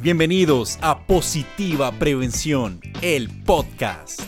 Bienvenidos a Positiva Prevención, el podcast.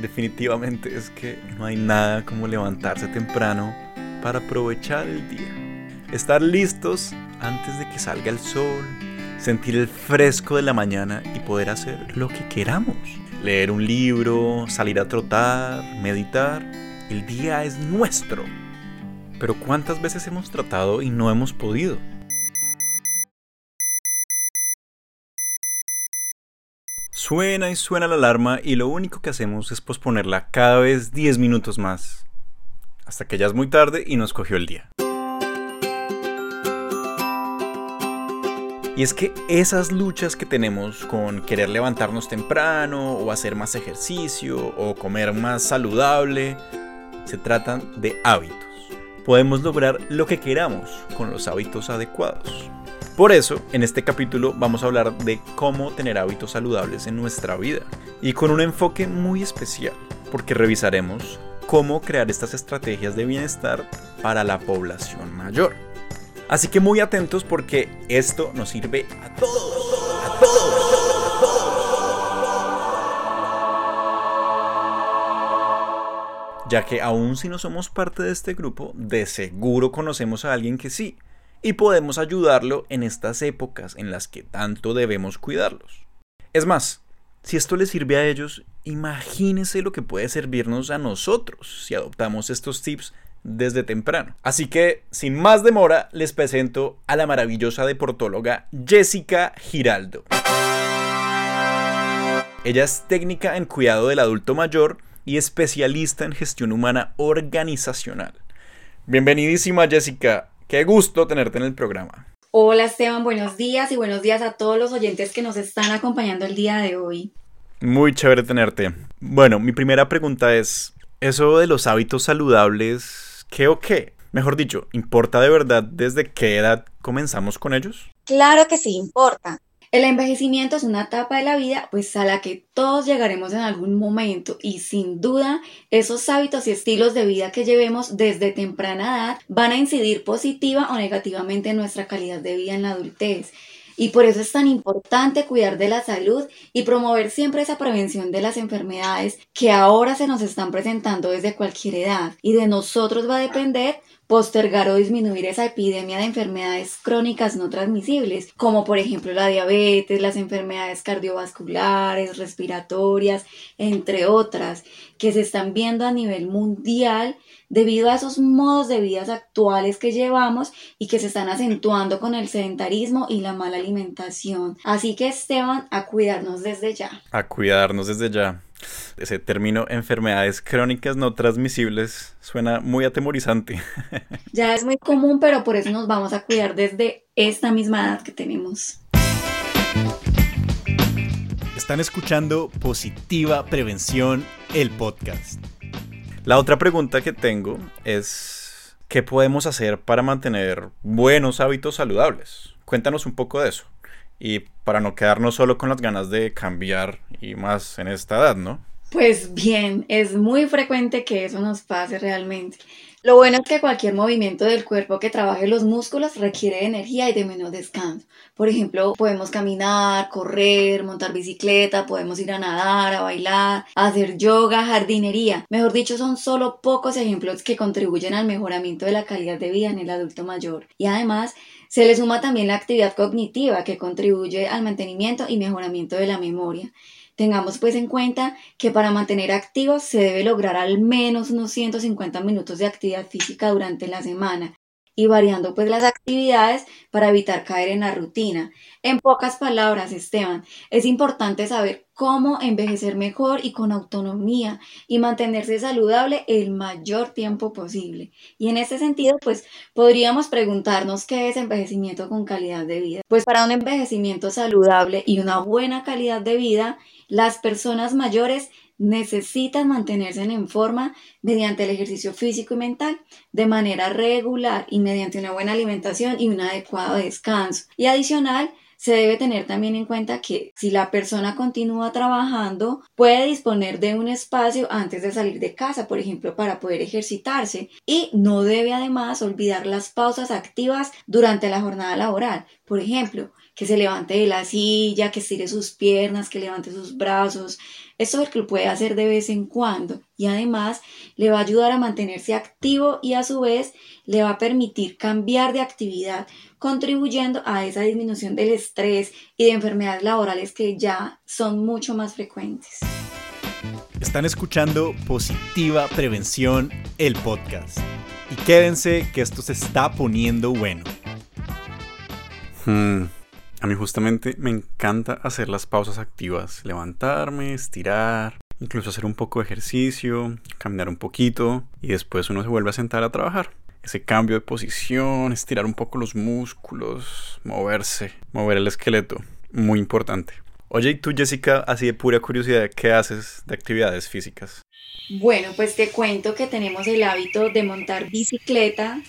definitivamente es que no hay nada como levantarse temprano para aprovechar el día. Estar listos antes de que salga el sol, sentir el fresco de la mañana y poder hacer lo que queramos. Leer un libro, salir a trotar, meditar. El día es nuestro. Pero ¿cuántas veces hemos tratado y no hemos podido? Suena y suena la alarma y lo único que hacemos es posponerla cada vez 10 minutos más. Hasta que ya es muy tarde y nos cogió el día. Y es que esas luchas que tenemos con querer levantarnos temprano o hacer más ejercicio o comer más saludable, se tratan de hábitos. Podemos lograr lo que queramos con los hábitos adecuados. Por eso, en este capítulo vamos a hablar de cómo tener hábitos saludables en nuestra vida y con un enfoque muy especial, porque revisaremos cómo crear estas estrategias de bienestar para la población mayor. Así que muy atentos porque esto nos sirve a todos, a todos. Ya que aún si no somos parte de este grupo, de seguro conocemos a alguien que sí y podemos ayudarlo en estas épocas en las que tanto debemos cuidarlos. Es más, si esto les sirve a ellos, imagínense lo que puede servirnos a nosotros si adoptamos estos tips desde temprano. Así que, sin más demora, les presento a la maravillosa deportóloga Jessica Giraldo. Ella es técnica en cuidado del adulto mayor y especialista en gestión humana organizacional. Bienvenidísima Jessica, Qué gusto tenerte en el programa. Hola Esteban, buenos días y buenos días a todos los oyentes que nos están acompañando el día de hoy. Muy chévere tenerte. Bueno, mi primera pregunta es, ¿eso de los hábitos saludables, qué o qué? Mejor dicho, ¿importa de verdad desde qué edad comenzamos con ellos? Claro que sí, importa. El envejecimiento es una etapa de la vida pues a la que todos llegaremos en algún momento y sin duda esos hábitos y estilos de vida que llevemos desde temprana edad van a incidir positiva o negativamente en nuestra calidad de vida en la adultez. Y por eso es tan importante cuidar de la salud y promover siempre esa prevención de las enfermedades que ahora se nos están presentando desde cualquier edad. Y de nosotros va a depender postergar o disminuir esa epidemia de enfermedades crónicas no transmisibles, como por ejemplo la diabetes, las enfermedades cardiovasculares, respiratorias, entre otras, que se están viendo a nivel mundial debido a esos modos de vida actuales que llevamos y que se están acentuando con el sedentarismo y la mala alimentación. Así que Esteban, a cuidarnos desde ya. A cuidarnos desde ya. Ese término enfermedades crónicas no transmisibles suena muy atemorizante. Ya es muy común, pero por eso nos vamos a cuidar desde esta misma edad que tenemos. Están escuchando Positiva Prevención, el podcast. La otra pregunta que tengo es, ¿qué podemos hacer para mantener buenos hábitos saludables? Cuéntanos un poco de eso y para no quedarnos solo con las ganas de cambiar más en esta edad, ¿no? Pues bien, es muy frecuente que eso nos pase realmente. Lo bueno es que cualquier movimiento del cuerpo que trabaje los músculos requiere de energía y de menos descanso. Por ejemplo, podemos caminar, correr, montar bicicleta, podemos ir a nadar, a bailar, hacer yoga, jardinería. Mejor dicho, son solo pocos ejemplos que contribuyen al mejoramiento de la calidad de vida en el adulto mayor. Y además, se le suma también la actividad cognitiva que contribuye al mantenimiento y mejoramiento de la memoria. Tengamos pues en cuenta que para mantener activos se debe lograr al menos unos 150 minutos de actividad física durante la semana y variando pues las actividades para evitar caer en la rutina. En pocas palabras, Esteban, es importante saber cómo envejecer mejor y con autonomía y mantenerse saludable el mayor tiempo posible. Y en este sentido, pues podríamos preguntarnos qué es envejecimiento con calidad de vida. Pues para un envejecimiento saludable y una buena calidad de vida, las personas mayores necesitan mantenerse en forma mediante el ejercicio físico y mental de manera regular y mediante una buena alimentación y un adecuado descanso. Y adicional, se debe tener también en cuenta que si la persona continúa trabajando, puede disponer de un espacio antes de salir de casa, por ejemplo, para poder ejercitarse y no debe además olvidar las pausas activas durante la jornada laboral. Por ejemplo, que se levante de la silla, que estire sus piernas, que levante sus brazos. Eso es lo que lo puede hacer de vez en cuando y además le va a ayudar a mantenerse activo y a su vez le va a permitir cambiar de actividad, contribuyendo a esa disminución del estrés y de enfermedades laborales que ya son mucho más frecuentes. Están escuchando Positiva Prevención, el podcast. Y quédense que esto se está poniendo bueno. Hmm. A mí justamente me encanta hacer las pausas activas, levantarme, estirar, incluso hacer un poco de ejercicio, caminar un poquito y después uno se vuelve a sentar a trabajar. Ese cambio de posición, estirar un poco los músculos, moverse, mover el esqueleto, muy importante. Oye, ¿y tú Jessica, así de pura curiosidad, qué haces de actividades físicas? Bueno, pues te cuento que tenemos el hábito de montar bicicleta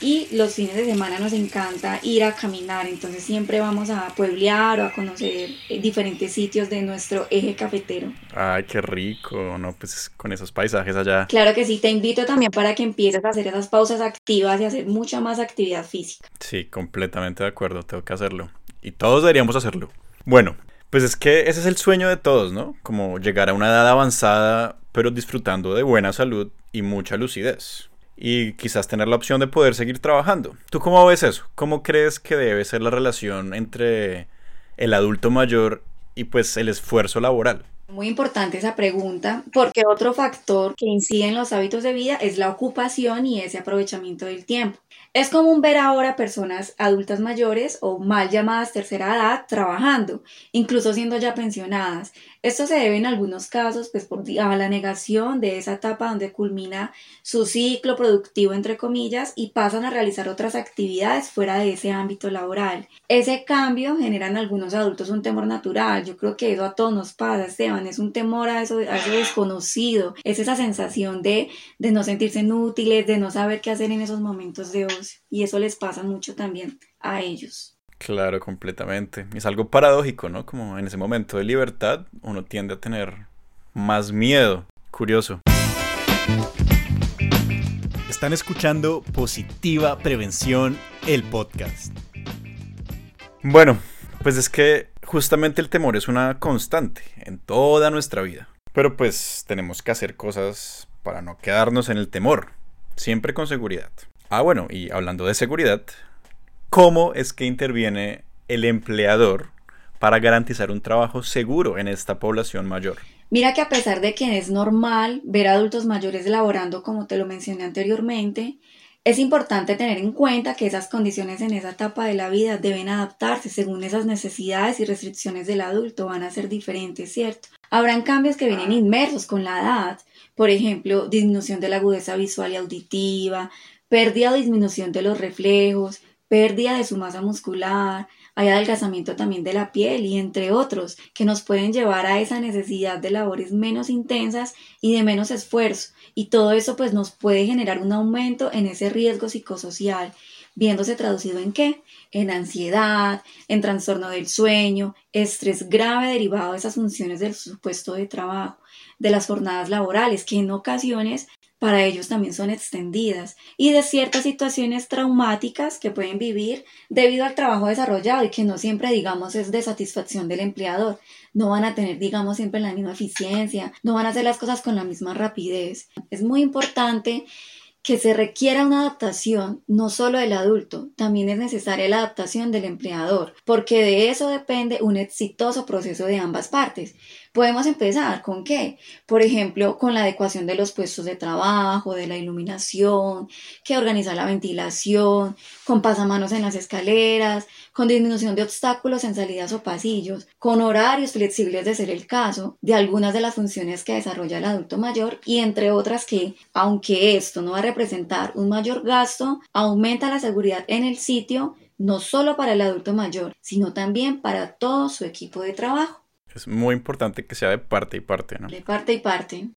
y los fines de semana nos encanta ir a caminar, entonces siempre vamos a pueblear o a conocer eh, diferentes sitios de nuestro eje cafetero. Ay, qué rico, ¿no? Pues con esos paisajes allá. Claro que sí, te invito también para que empieces a hacer esas pausas activas y hacer mucha más actividad física. Sí, completamente de acuerdo, tengo que hacerlo. Y todos deberíamos hacerlo. Bueno, pues es que ese es el sueño de todos, ¿no? Como llegar a una edad avanzada, pero disfrutando de buena salud y mucha lucidez y quizás tener la opción de poder seguir trabajando. ¿Tú cómo ves eso? ¿Cómo crees que debe ser la relación entre el adulto mayor y pues el esfuerzo laboral? Muy importante esa pregunta, porque otro factor que incide en los hábitos de vida es la ocupación y ese aprovechamiento del tiempo. Es común ver ahora personas adultas mayores o mal llamadas tercera edad trabajando, incluso siendo ya pensionadas. Esto se debe en algunos casos pues, por a la negación de esa etapa donde culmina su ciclo productivo, entre comillas, y pasan a realizar otras actividades fuera de ese ámbito laboral. Ese cambio genera en algunos adultos un temor natural. Yo creo que eso a todos nos pasa, Esteban. Es un temor a eso, a eso desconocido. Es esa sensación de, de no sentirse inútiles, de no saber qué hacer en esos momentos de ocio. Y eso les pasa mucho también a ellos. Claro, completamente. Es algo paradójico, ¿no? Como en ese momento de libertad uno tiende a tener más miedo. Curioso. Están escuchando Positiva Prevención, el podcast. Bueno, pues es que justamente el temor es una constante en toda nuestra vida. Pero pues tenemos que hacer cosas para no quedarnos en el temor, siempre con seguridad. Ah, bueno, y hablando de seguridad, ¿Cómo es que interviene el empleador para garantizar un trabajo seguro en esta población mayor? Mira que a pesar de que es normal ver adultos mayores laborando, como te lo mencioné anteriormente, es importante tener en cuenta que esas condiciones en esa etapa de la vida deben adaptarse según esas necesidades y restricciones del adulto, van a ser diferentes, ¿cierto? Habrán cambios que vienen inmersos con la edad, por ejemplo, disminución de la agudeza visual y auditiva, pérdida o disminución de los reflejos, pérdida de su masa muscular, hay adelgazamiento también de la piel y entre otros que nos pueden llevar a esa necesidad de labores menos intensas y de menos esfuerzo y todo eso pues nos puede generar un aumento en ese riesgo psicosocial viéndose traducido en qué? En ansiedad, en trastorno del sueño, estrés grave derivado de esas funciones del supuesto de trabajo, de las jornadas laborales, que en ocasiones para ellos también son extendidas y de ciertas situaciones traumáticas que pueden vivir debido al trabajo desarrollado y que no siempre digamos es de satisfacción del empleador. No van a tener digamos siempre la misma eficiencia, no van a hacer las cosas con la misma rapidez. Es muy importante que se requiera una adaptación no solo del adulto, también es necesaria la adaptación del empleador, porque de eso depende un exitoso proceso de ambas partes. Podemos empezar con qué? Por ejemplo, con la adecuación de los puestos de trabajo, de la iluminación, que organiza la ventilación, con pasamanos en las escaleras, con disminución de obstáculos en salidas o pasillos, con horarios flexibles de ser el caso, de algunas de las funciones que desarrolla el adulto mayor y entre otras que, aunque esto no va a representar un mayor gasto, aumenta la seguridad en el sitio no solo para el adulto mayor, sino también para todo su equipo de trabajo. Es muy importante que sea de parte y parte, ¿no? De parte y parte.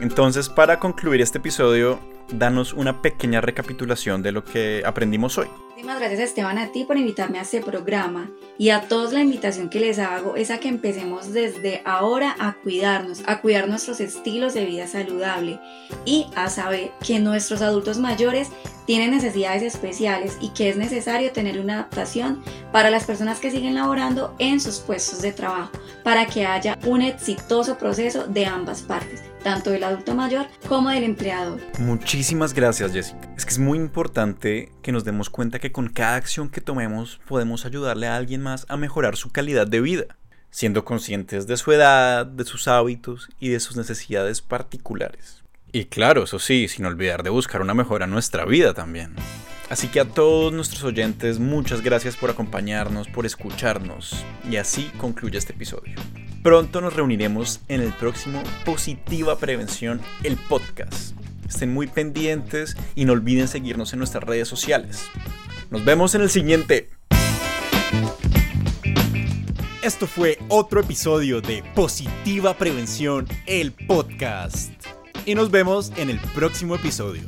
Entonces, para concluir este episodio, danos una pequeña recapitulación de lo que aprendimos hoy. Muchísimas gracias Esteban a ti por invitarme a este programa y a todos la invitación que les hago es a que empecemos desde ahora a cuidarnos, a cuidar nuestros estilos de vida saludable y a saber que nuestros adultos mayores tienen necesidades especiales y que es necesario tener una adaptación para las personas que siguen laborando en sus puestos de trabajo, para que haya un exitoso proceso de ambas partes, tanto del adulto mayor como del empleador. Muchísimas gracias Jessica. Es que es muy importante que nos demos cuenta que con cada acción que tomemos podemos ayudarle a alguien más a mejorar su calidad de vida, siendo conscientes de su edad, de sus hábitos y de sus necesidades particulares. Y claro, eso sí, sin olvidar de buscar una mejora en nuestra vida también. Así que a todos nuestros oyentes, muchas gracias por acompañarnos, por escucharnos. Y así concluye este episodio. Pronto nos reuniremos en el próximo Positiva Prevención, el podcast. Estén muy pendientes y no olviden seguirnos en nuestras redes sociales. Nos vemos en el siguiente. Esto fue otro episodio de Positiva Prevención, el podcast y nos vemos en el próximo episodio.